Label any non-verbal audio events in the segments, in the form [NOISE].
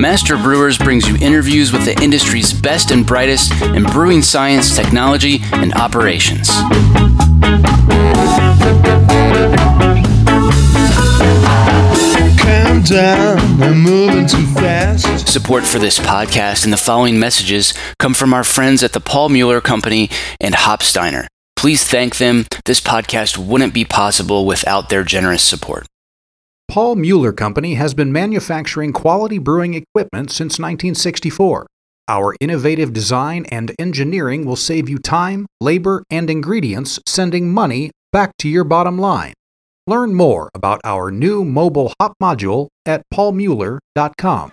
Master Brewers brings you interviews with the industry's best and brightest in brewing science, technology, and operations. down. I'm moving too fast. Support for this podcast and the following messages come from our friends at the Paul Mueller Company and Hopsteiner. Please thank them. This podcast wouldn't be possible without their generous support. Paul Mueller Company has been manufacturing quality brewing equipment since 1964. Our innovative design and engineering will save you time, labor, and ingredients, sending money back to your bottom line. Learn more about our new mobile hop module at paulmueller.com.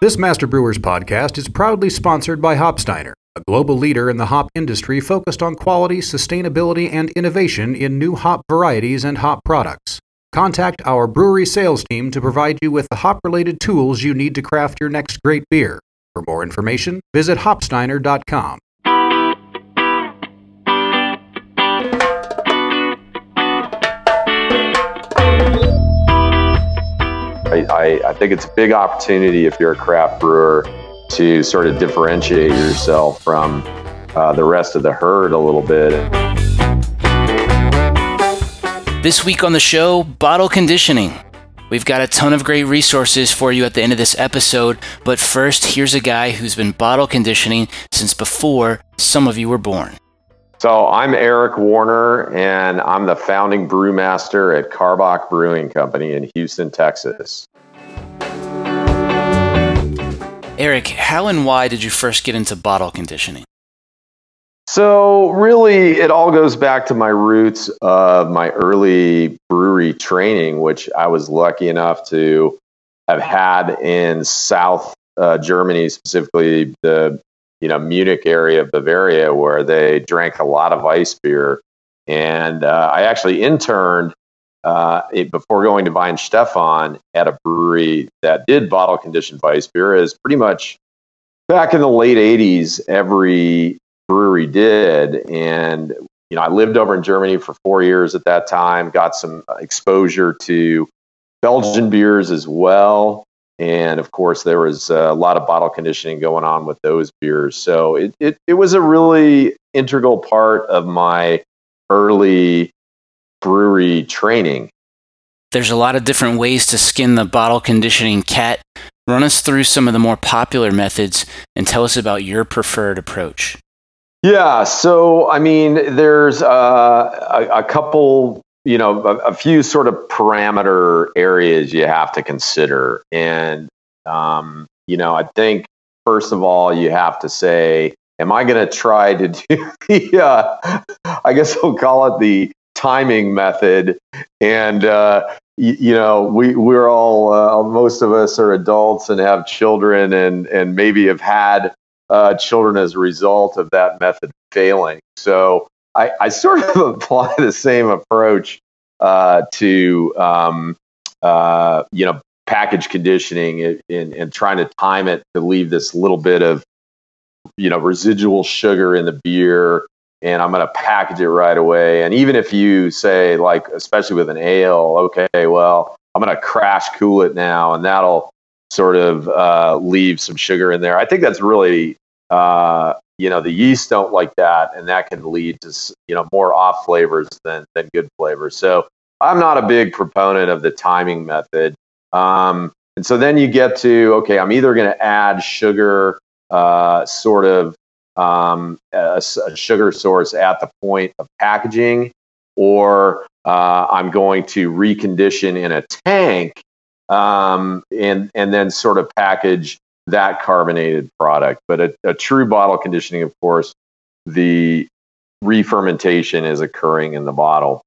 This Master Brewers podcast is proudly sponsored by Hopsteiner, a global leader in the hop industry focused on quality, sustainability, and innovation in new hop varieties and hop products. Contact our brewery sales team to provide you with the hop related tools you need to craft your next great beer. For more information, visit hopsteiner.com. I, I, think it's a big opportunity if you're a craft brewer to sort of differentiate yourself from uh, the rest of the herd a little bit. This week on the show, bottle conditioning. We've got a ton of great resources for you at the end of this episode, but first, here's a guy who's been bottle conditioning since before some of you were born. So I'm Eric Warner, and I'm the founding brewmaster at Karbach Brewing Company in Houston, Texas. Eric, how and why did you first get into bottle conditioning? So, really, it all goes back to my roots of my early brewery training, which I was lucky enough to have had in South uh, Germany, specifically the you know Munich area of Bavaria, where they drank a lot of weiss beer. And uh, I actually interned uh, it, before going to Weihenstephan at a brewery that did bottle conditioned weiss beer. Is pretty much back in the late '80s, every brewery did, and you know I lived over in Germany for four years at that time. Got some exposure to Belgian oh. beers as well. And of course, there was a lot of bottle conditioning going on with those beers. So it, it, it was a really integral part of my early brewery training. There's a lot of different ways to skin the bottle conditioning cat. Run us through some of the more popular methods and tell us about your preferred approach. Yeah, so I mean, there's uh, a, a couple you know a, a, few sort of parameter areas you have to consider. And um, you know i think first of all you have to say am i going to try to do [LAUGHS] the uh, i guess we'll call it the timing method. And uh, you, you know we we're all uh, most of us are adults and have children and and maybe have had uh, children as a result of that method failing so I, I sort of [LAUGHS] apply the same approach uh, to um, uh, you know package conditioning and, and trying to time it to leave this little bit of you know residual sugar in the beer and I'm going to package it right away. And even if you say like, especially with an ale, okay, well, I'm going to crash cool it now, and that'll sort of uh, leave some sugar in there. I think that's really uh, you know the yeast don't like that and that can lead to you know more off flavors than than good flavors so i'm not a big proponent of the timing method um, and so then you get to okay i'm either going to add sugar uh, sort of um, a, a, sugar source at the point of packaging or uh, i'm going to recondition in a tank um, and and then sort of package that carbonated product. But a, a true bottle conditioning, of course, the re-fermentation is occurring in the bottle.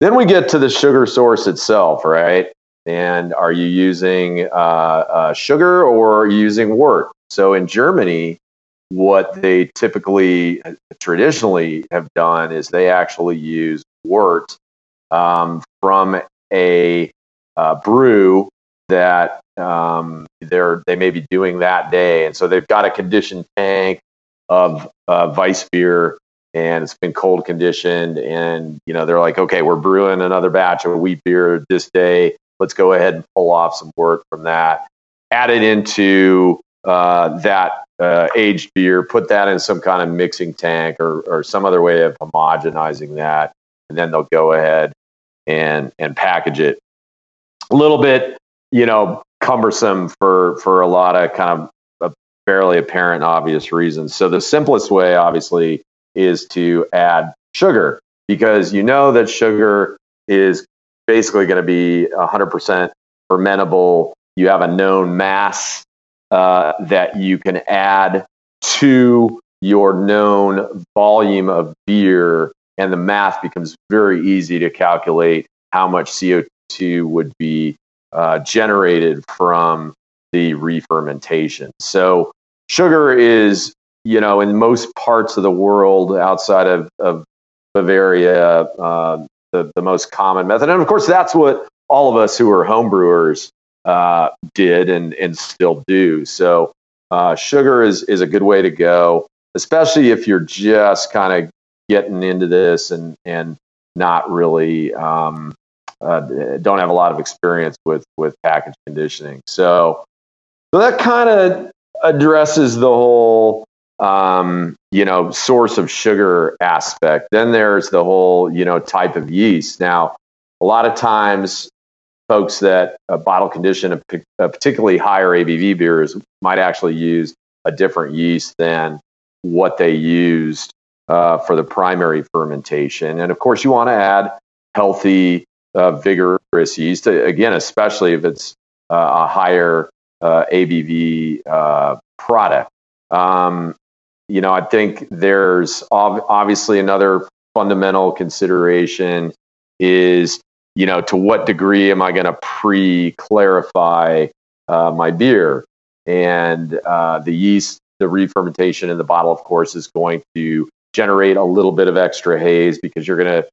Then we get to the sugar source itself, right? And are you using uh, uh, sugar or are you using wort? So in Germany, what they typically traditionally have done is they actually use wort um, from a uh, brew that um, they're they may be doing that day, and so they've got a conditioned tank of uh, beer, and it's been cold conditioned, and you know they're like, okay, we're brewing another batch of wheat beer this day. Let's go ahead and pull off some wort from that, add it into uh, that uh, aged beer, put that in some kind of mixing tank or, or some other way of homogenizing that, and then they'll go ahead and and package it. A little bit, you know, cumbersome for for a lot of kind of fairly apparent obvious reasons. So the simplest way, obviously, is to add sugar because you know that sugar is basically going to be 100% fermentable. You have a known mass uh, that you can add to your known volume of beer, and the math becomes very easy to calculate how much CO2 would be uh, generated from the re-fermentation. So sugar is, you know, in most parts of the world outside of, of Bavaria, uh, the, the most common method. And of course, that's what all of us who are homebrewers uh, did and, and still do. So uh, sugar is, is a good way to go, especially if you're just kind of getting into this and, and not really um, uh, don't have a lot of experience with, with package conditioning. So, so that kind of addresses the whole um, you know source of sugar aspect. Then there's the whole you know type of yeast. Now, a lot of times folks that uh, bottle condition a, particularly higher ABV beers might actually use a different yeast than what they used uh, for the primary fermentation. And of course, you want to add healthy, uh, vigorous yeast, again, especially if it's uh, a higher uh, ABV uh, product. Um, you know, I think there's obviously another fundamental consideration is you know, to what degree am I going to pre-clarify uh, my beer? And uh, the yeast, the re-fermentation in the bottle, of course, is going to generate a little bit of extra haze because you're going to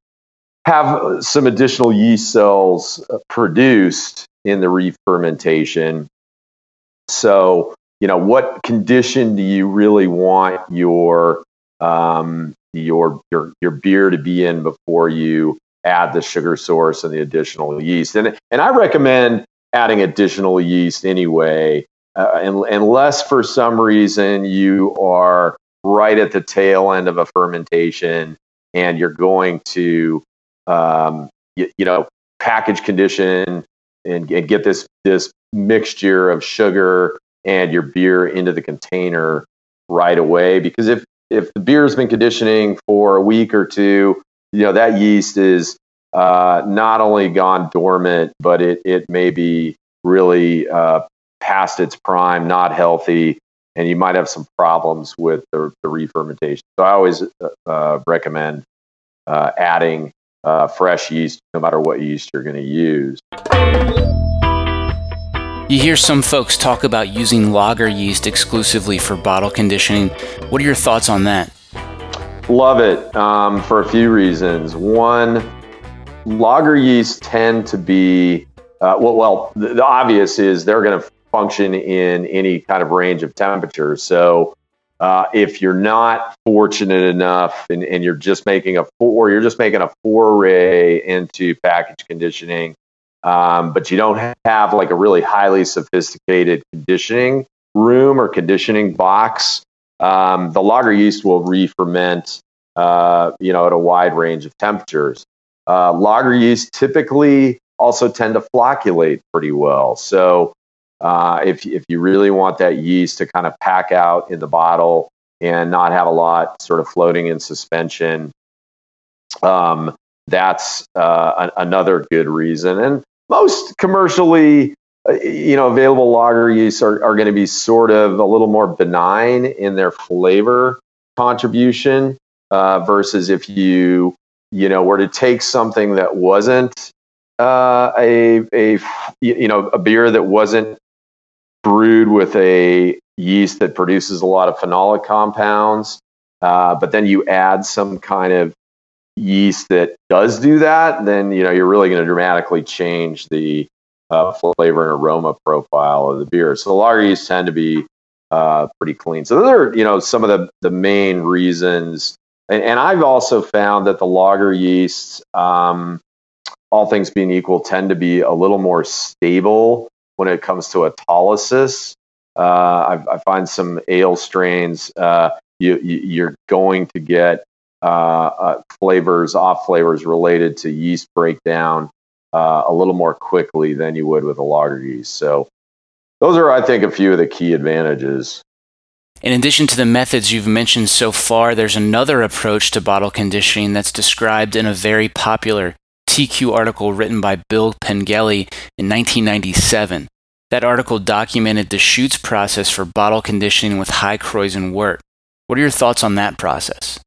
have some additional yeast cells uh, produced in the re-fermentation. So, you know, what condition do you really want your um, your your your beer to be in before you add the sugar source and the additional yeast. And, and I recommend adding additional yeast anyway, uh, unless for some reason you are right at the tail end of a fermentation and you're going to, um, you, you, know, package condition and, and get this, this mixture of sugar and your beer into the container right away. Because if, if the beer has been conditioning for a week or two, you know that yeast is uh, not only gone dormant, but it it may be really uh, past its prime, not healthy, and you might have some problems with the, the re-fermentation. So I always uh, recommend uh, adding uh, fresh yeast, no matter what yeast you're going to use. You hear some folks talk about using lager yeast exclusively for bottle conditioning. What are your thoughts on that? Love it um, for a few reasons. One, lager yeast tend to be uh, well, well the, the, obvious is they're going to function in any kind of range of temperatures. So uh, if you're not fortunate enough and, and you're just making a or you're just making a foray into package conditioning, um, but you don't have like a really highly sophisticated conditioning room or conditioning box, um, the lager yeast will re-ferment, uh, you know, at a wide range of temperatures. Uh, lager yeast typically also tend to flocculate pretty well. So uh, if if you really want that yeast to kind of pack out in the bottle and not have a lot sort of floating in suspension, um, that's uh, a- another good reason. And most commercially uh, you know, available lager yeasts are, are going to be sort of a little more benign in their flavor contribution uh, versus if you, you know, were to take something that wasn't uh, a, a, you know, a beer that wasn't brewed with a yeast that produces a lot of phenolic compounds, uh, but then you add some kind of yeast that does do that, then you know you're really going to dramatically change the uh, flavor and aroma profile of the beer. So the lager yeast tend to be uh, pretty clean. So those are you know some of the the main reasons. And, and I've also found that the lager yeasts, um, all things being equal, tend to be a little more stable when it comes to autolysis. Uh, I, I, find some ale strains, uh, you, you're going to get uh, uh, flavors, off flavors related to yeast breakdown uh, a little more quickly than you would with a lager yeast. So those are, I think, a few of the key advantages. In addition to the methods you've mentioned so far, there's another approach to bottle conditioning that's described in a very popular TQ article written by Bill Pengelly in 1997. That article documented Deschutes' process for bottle conditioning with high Kräusen wort. What are your thoughts on that process?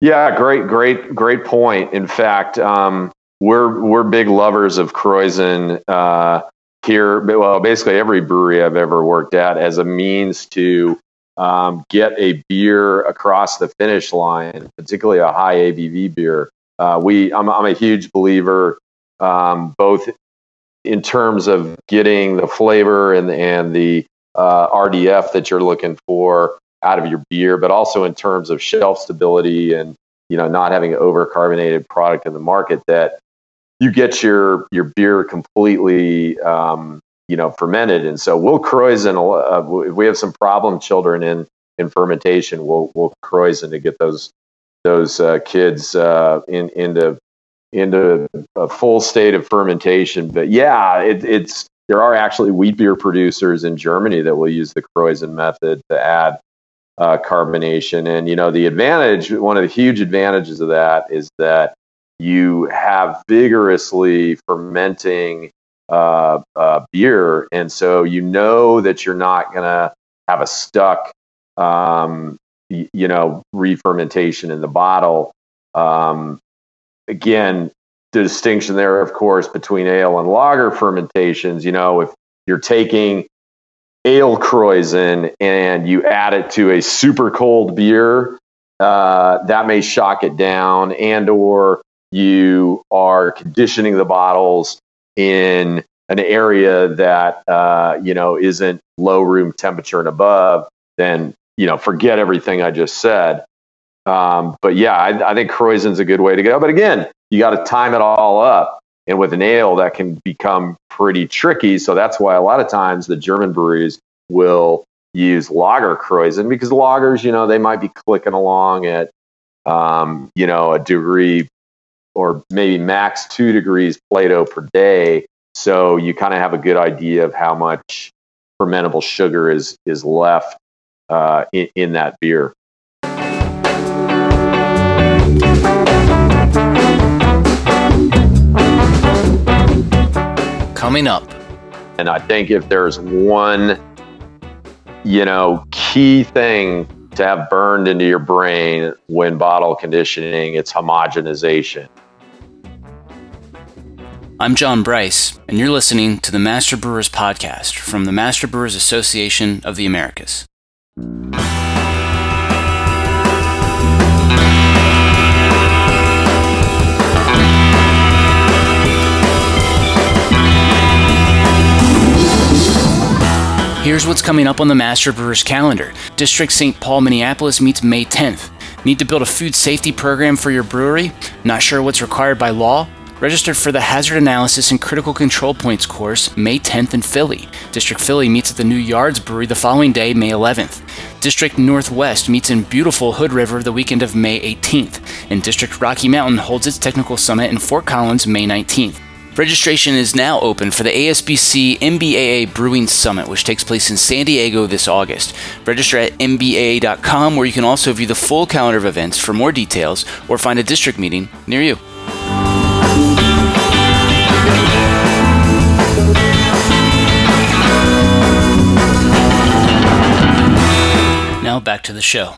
Yeah, great, great, great point. In fact, um, we're we're big lovers of Kräusen uh, here. Well, basically every brewery I've ever worked at as a means to um, get a beer across the finish line, particularly a high ABV beer. Uh, we, I'm, I'm, a huge believer, um, both in terms of getting the flavor and and the uh, RDF that you're looking for out of your beer, but also in terms of shelf stability and you know not having an overcarbonated product in the market that you get your your beer completely um, you know fermented. And so we'll kräusen uh, if we have some problem children in in fermentation. We'll we'll kräusen to get those those uh, kids uh, in into into a full state of fermentation. But yeah it, it's there are actually wheat beer producers in Germany that will use the kräusen method to add uh, carbonation. And you know the advantage one of the huge advantages of that is that you have vigorously fermenting uh, uh, beer, and so you know that you're not to have a stuck, um, you know, re-fermentation in the bottle. Um, again, the distinction there, of course, between ale and lager fermentations. You know, if you're taking ale kräusen and you add it to a super cold beer, uh, that may shock it down, and or you are conditioning the bottles in an area that uh, you know isn't low room temperature and above, then you know forget everything I just said. Um, but yeah, I, I think Kräusen's a good way to go. But again, you got to time it all up, and with an ale that can become pretty tricky. So that's why a lot of times the German breweries will use lager Kräusen because lagers, you know, they might be clicking along at um, you know a degree or maybe max two degrees Plato per day. So you kind of have a good idea of how much fermentable sugar is is left uh, in, in that beer. Coming up. And I think if there's one, you know, key thing to have burned into your brain when bottle conditioning, it's homogenization. I'm John Bryce, and you're listening to the Master Brewers Podcast from the Master Brewers Association of the Americas. Here's what's coming up on the Master Brewers calendar. District St. Paul, Minneapolis meets May 10th. Need to build a food safety program for your brewery? Not sure what's required by law? Registered for the Hazard Analysis and Critical Control Points course May 10th in Philly. District Philly meets at the New Yards Brewery the following day, May 11th. District Northwest meets in beautiful Hood River the weekend of May 18th. And District Rocky Mountain holds its technical summit in Fort Collins May 19th. Registration is now open for the ASBC MBAA Brewing Summit, which takes place in San Diego this August. Register at mbaa.com, where you can also view the full calendar of events for more details or find a district meeting near you. Now back to the show.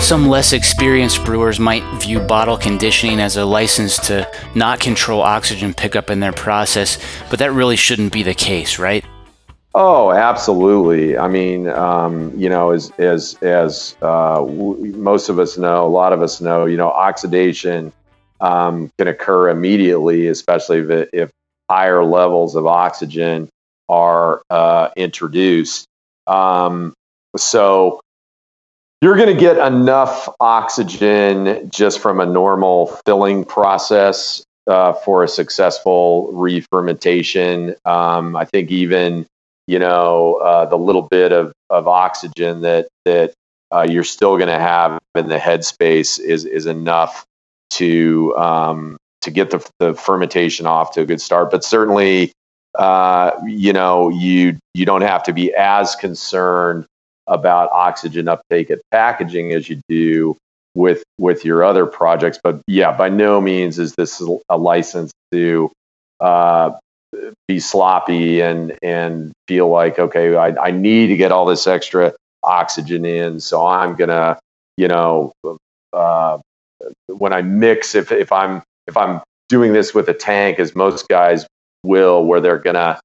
Some less experienced brewers might view bottle conditioning as a license to not control oxygen pickup in their process, but that really shouldn't be the case, right? Oh, absolutely. I mean, um, you know, as as as uh, w- most of us know, a lot of us know, you know, oxidation um, can occur immediately, especially if, it, if higher levels of oxygen are uh, introduced. Um, so you're going to get enough oxygen just from a normal filling process uh, for a successful re-fermentation. Um, I think even you know uh, the little bit of, of oxygen that that uh, you're still going to have in the headspace is is enough to um, to get the, the fermentation off to a good start. But certainly, uh, you know, you you don't have to be as concerned about oxygen uptake at packaging as you do with with your other projects. But yeah, by no means is this a license to uh, be sloppy and and feel like okay, I, I need to get all this extra oxygen in, so I'm gonna you know uh, when I mix if if I'm if I'm doing this with a tank, as most guys will, where they're gonna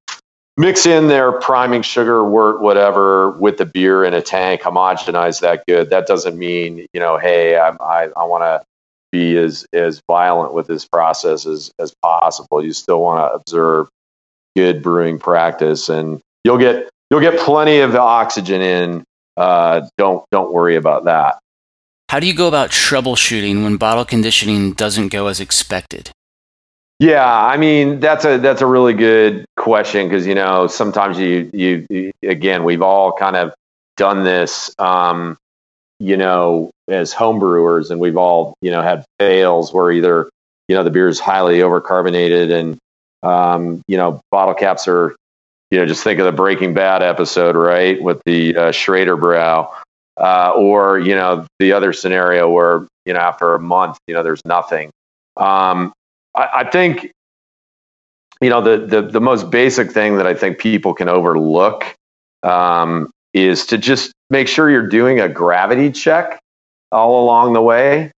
mix in their priming sugar, wort, whatever, with the beer in a tank, homogenize that good. That doesn't mean, you know, hey, I, I, I want to be as, as violent with this process as, as possible. You still want to observe good brewing practice and you'll get, you'll get plenty of the oxygen in. Uh, don't, don't worry about that. How do you go about troubleshooting when bottle conditioning doesn't go as expected? Yeah, I mean that's a that's a really good question because you know sometimes you, you, you again we've all kind of done this um, you know as homebrewers and we've all you know had fails where either you know the beer is highly overcarbonated and um, you know bottle caps are you know just think of the Breaking Bad episode right with the uh, Schraderbräu uh, or you know the other scenario where you know after a month you know there's nothing um, I, I think you know the, the the most basic thing that I think people can overlook um, is to just make sure you're doing a gravity check all along the way,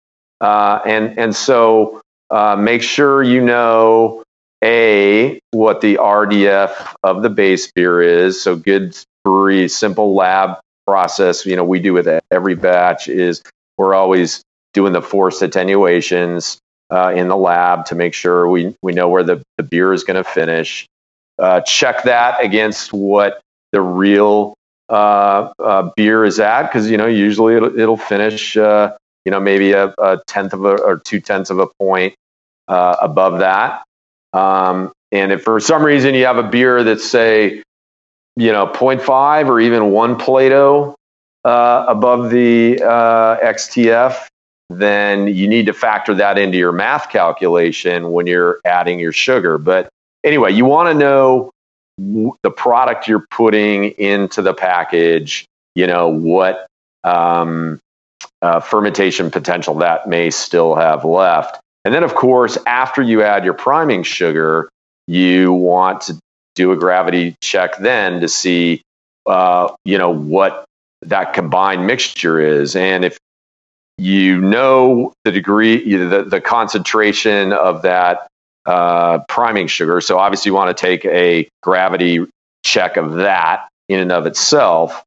uh, and and so uh, make sure you know a what the RDF of the base beer is. So good brewery simple lab process. You know we do with every batch is we're always doing the forced attenuations uh, in the lab to make sure we, we know where the, the beer is going to finish. Uh, check that against what the real uh, uh beer is at, because you know usually it'll, it'll finish uh, you know maybe a, a, tenth of a or two tenths of a point uh, above that. Um, and if for some reason you have a beer that's say you know 0.5 or even one Plato above the XTF, then you need to factor that into your math calculation when you're adding your sugar. But anyway, you want to know the product you're putting into the package, you know, what um, uh, fermentation potential that may still have left. And then, of course, after you add your priming sugar, you want to do a gravity check then to see, uh, you know, what that combined mixture is. And if you know the degree, the, the concentration of that uh, priming sugar. So obviously, you want to take a gravity check of that in and of itself.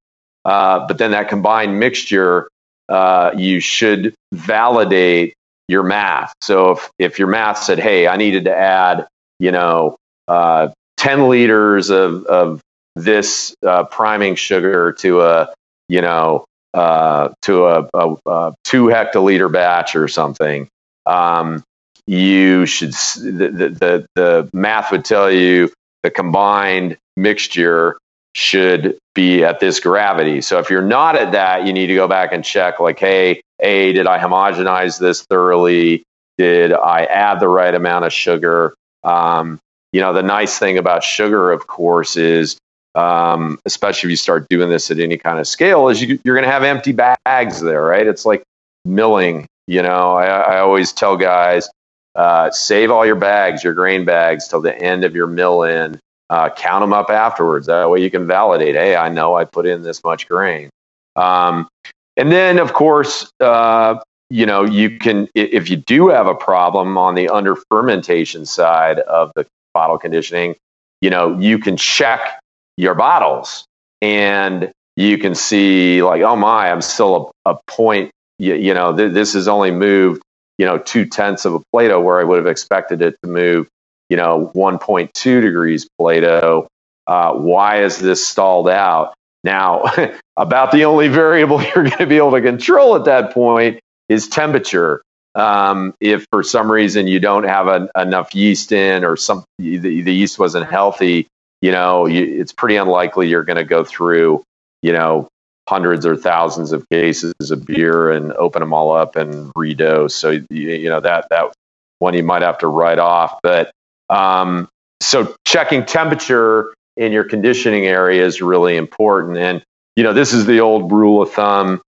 Uh, but then that combined mixture, uh, you should validate your math. So if, if your math said, hey, I needed to add, you know, uh, 10 liters of, of this uh, priming sugar to a, you know, uh, to a, a, a, two hectoliter batch or something, um, you should the, the the math would tell you the combined mixture should be at this gravity. So if you're not at that, you need to go back and check like, hey, A, did I homogenize this thoroughly? Did I add the right amount of sugar? Um, you know, the nice thing about sugar, of course, is um, especially if you start doing this at any kind of scale, is you, you're going to have empty bags there, right? It's like milling. You know, I, I always tell guys, uh, save all your bags, your grain bags, till the end of your mill in. Uh, count them up afterwards. That way you can validate. Hey, I know I put in this much grain. Um, and then, of course, uh, you know, you can, if you do have a problem on the under fermentation side of the bottle conditioning, you know, you can check your bottles and you can see like, oh my, I'm still a, a point, you, you know, th- this has only moved, you know, two tenths of a Plato where I would have expected it to move, you know, 1.2 degrees Plato. Uh, why is this stalled out? Now, [LAUGHS] about the only variable [LAUGHS] you're going to be able to control at that point is temperature. Um, if for some reason you don't have enough yeast in or some the, the yeast wasn't healthy, you know, you, it's pretty unlikely you're going to go through, you know, hundreds or thousands of cases of beer and open them all up and redose. So you, you know that that one you might have to write off. But um, so checking temperature in your conditioning area is really important. And, you know, this is the old rule of thumb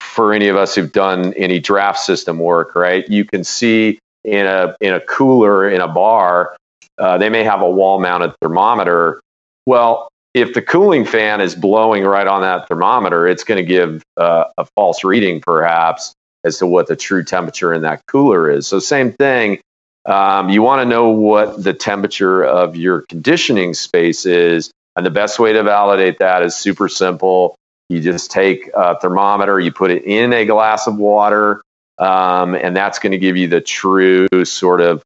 for any of us who've done any draft system work, right? You can see in a, in a cooler in a bar, uh, they may have a wall mounted thermometer. Well, if the cooling fan is blowing right on that thermometer, it's going to give uh, a false reading perhaps as to what the true temperature in that cooler is. So, same thing um, you want to know what the temperature of your conditioning space is. And the best way to validate that is super simple. You just take a thermometer, you put it in a glass of water, um, and that's going to give you the true sort of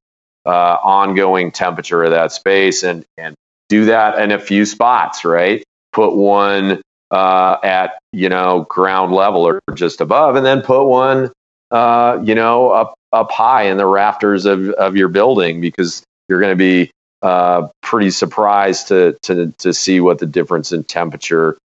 uh, ongoing temperature of that space. And, and do that in a few spots, right? Put one uh, at, you know, ground level or just above, and then put one, uh, you know, up up high in the rafters of, of your building because you're going to be uh, pretty surprised to, to, to see what the difference in temperature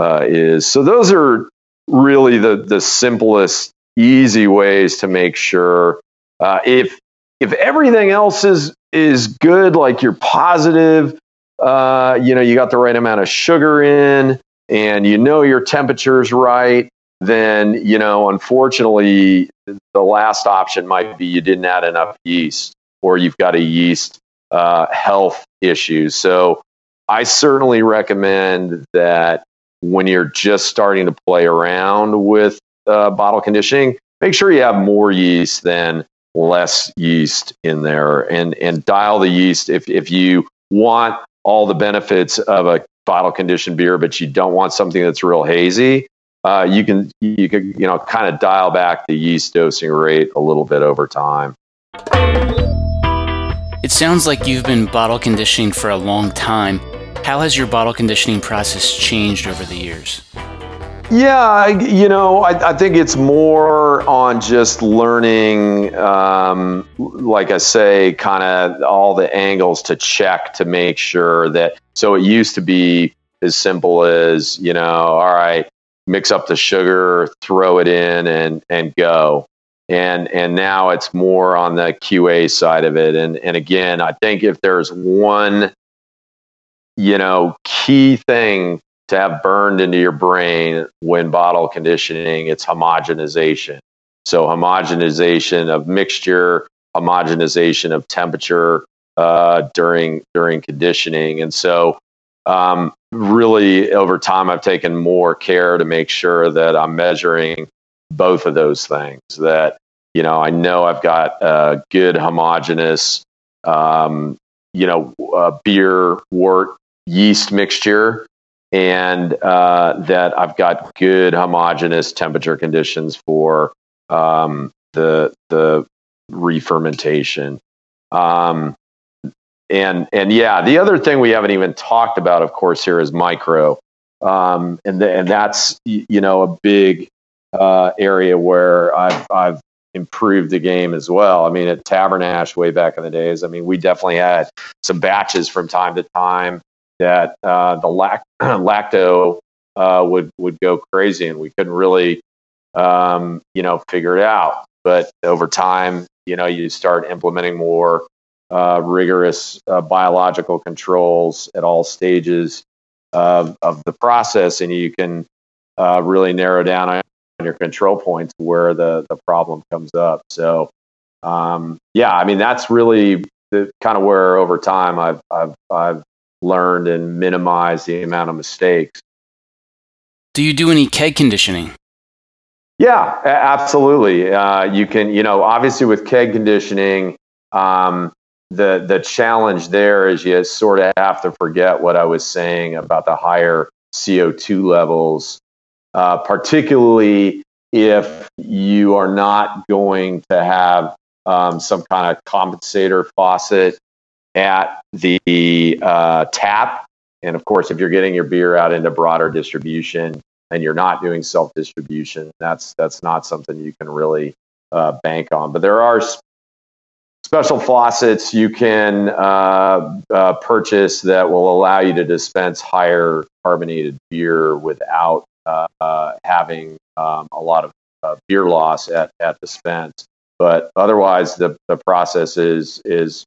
uh, is. So those are really the, the simplest, easy ways to make sure uh, if if everything else is is good, like you're positive, uh, you know, you got the right amount of sugar in, and you know your temperature is right, then you know unfortunately the last option might be you didn't add enough yeast or you've got a yeast uh, health issue so i certainly recommend that when you're just starting to play around with uh, bottle conditioning make sure you have more yeast than less yeast in there and and dial the yeast if if you want all the benefits of a bottle conditioned beer but you don't want something that's real hazy uh, you can you can you know kind of dial back the yeast dosing rate a little bit over time. It sounds like you've been bottle conditioning for a long time. How has your bottle conditioning process changed over the years? Yeah, you know, I, I think it's more on just learning, um, like I say, kind of all the angles to check to make sure that. So it used to be as simple as, you know, all right, mix up the sugar, throw it in, and and go. And and now it's more on the QA side of it. And and again, I think if there's one, you know, key thing to have burned into your brain when bottle conditioning, it's homogenization. So homogenization of mixture, homogenization of temperature uh, during during conditioning, and so um, really over time i've taken more care to make sure that i'm measuring both of those things that you know i know i've got a good homogeneous um, you know uh, beer wort yeast mixture and uh, that i've got good homogeneous temperature conditions for um, the the re-fermentation. Um, and and yeah, the other thing we haven't even talked about, of course, here is micro, um, and the, and that's you know a big uh, area where I've I've improved the game as well. I mean, at Tabernash way back in the days, I mean, we definitely had some batches from time to time that uh, the lac- [CLEARS THROAT] lacto uh, would would go crazy, and we couldn't really um, you know figure it out. But over time, you know, you start implementing more uh, rigorous uh, biological controls at all stages of, of the process, and you can uh, really narrow down your control points where the, the problem comes up. So, um, yeah, I mean, that's really the kind of where over time I've, I've, I've learned and minimized the amount of mistakes. Do you do any keg conditioning? Yeah, absolutely. Uh, you can, you know, obviously with keg conditioning, um, the the challenge there is you sort of have to forget what I was saying about the higher CO2 levels, uh, particularly if you are not going to have um, some kind of compensator faucet at the uh, tap. And of course, if you're getting your beer out into broader distribution and you're not doing self distribution, that's that's not something you can really uh, bank on. But there are special faucets you can uh, uh, purchase that will allow you to dispense higher carbonated beer without having um, a lot of uh, beer loss at, at dispense. But otherwise, the, the process is is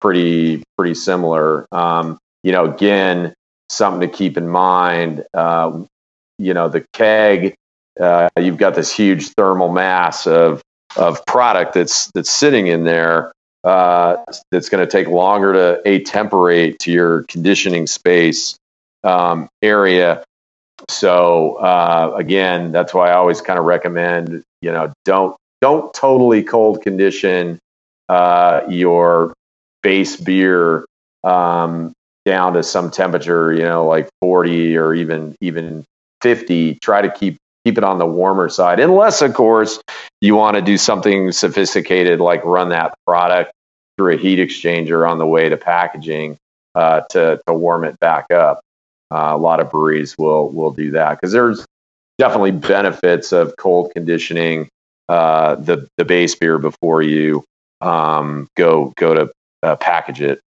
pretty pretty similar. Um, you know, again, something to keep in mind. Uh, you know, the keg. you've got this huge thermal mass of of product that's that's sitting in there uh, that's going to take longer to attemperate to your conditioning space um, area. So uh, again, that's why I always kind of recommend you know don't don't totally cold condition uh, your base beer um, down to some temperature, you know, like 40 or even even 50. Try to keep keep it on the warmer side, unless, of course, you want to do something sophisticated like run that product through a heat exchanger on the way to packaging uh, to, to warm it back up. Uh, a lot of breweries will will do that because there's definitely benefits of cold conditioning uh, the the base beer before you um, go go to uh, package it.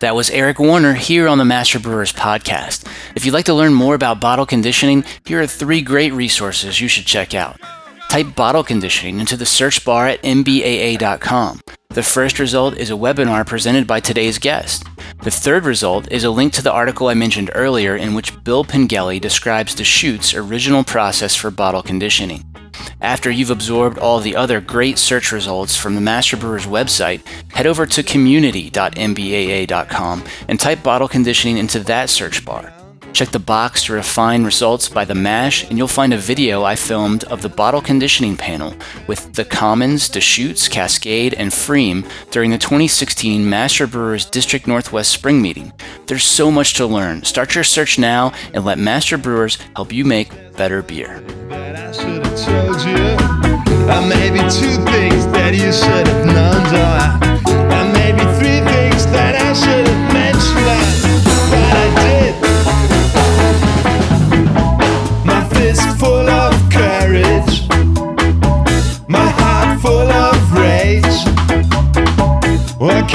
That was Eric Warner here on the Master Brewers podcast. If you'd like to learn more about bottle conditioning, here are three great resources you should check out. Type bottle conditioning into the search bar at mbaa.com. The first result is a webinar presented by today's guest. The third result is a link to the article I mentioned earlier in which Bill Pengelly describes the Deschutes' original process for bottle conditioning. After you've absorbed all the other great search results from the Master Brewers website, head over to community.mbaa.com and type bottle conditioning into that search bar. Check the box to refine results by the mash, and you'll find a video I filmed of the bottle conditioning panel with the Commons, Deschutes, Cascade, and Pfriem during the 2016 Master Brewers District Northwest Spring Meeting. There's so much to learn. Start your search now and let Master Brewers help you make better beer. Uh, uh, maybe three things that I should have mentioned,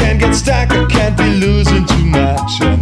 can't get stuck, I can't be losing too much,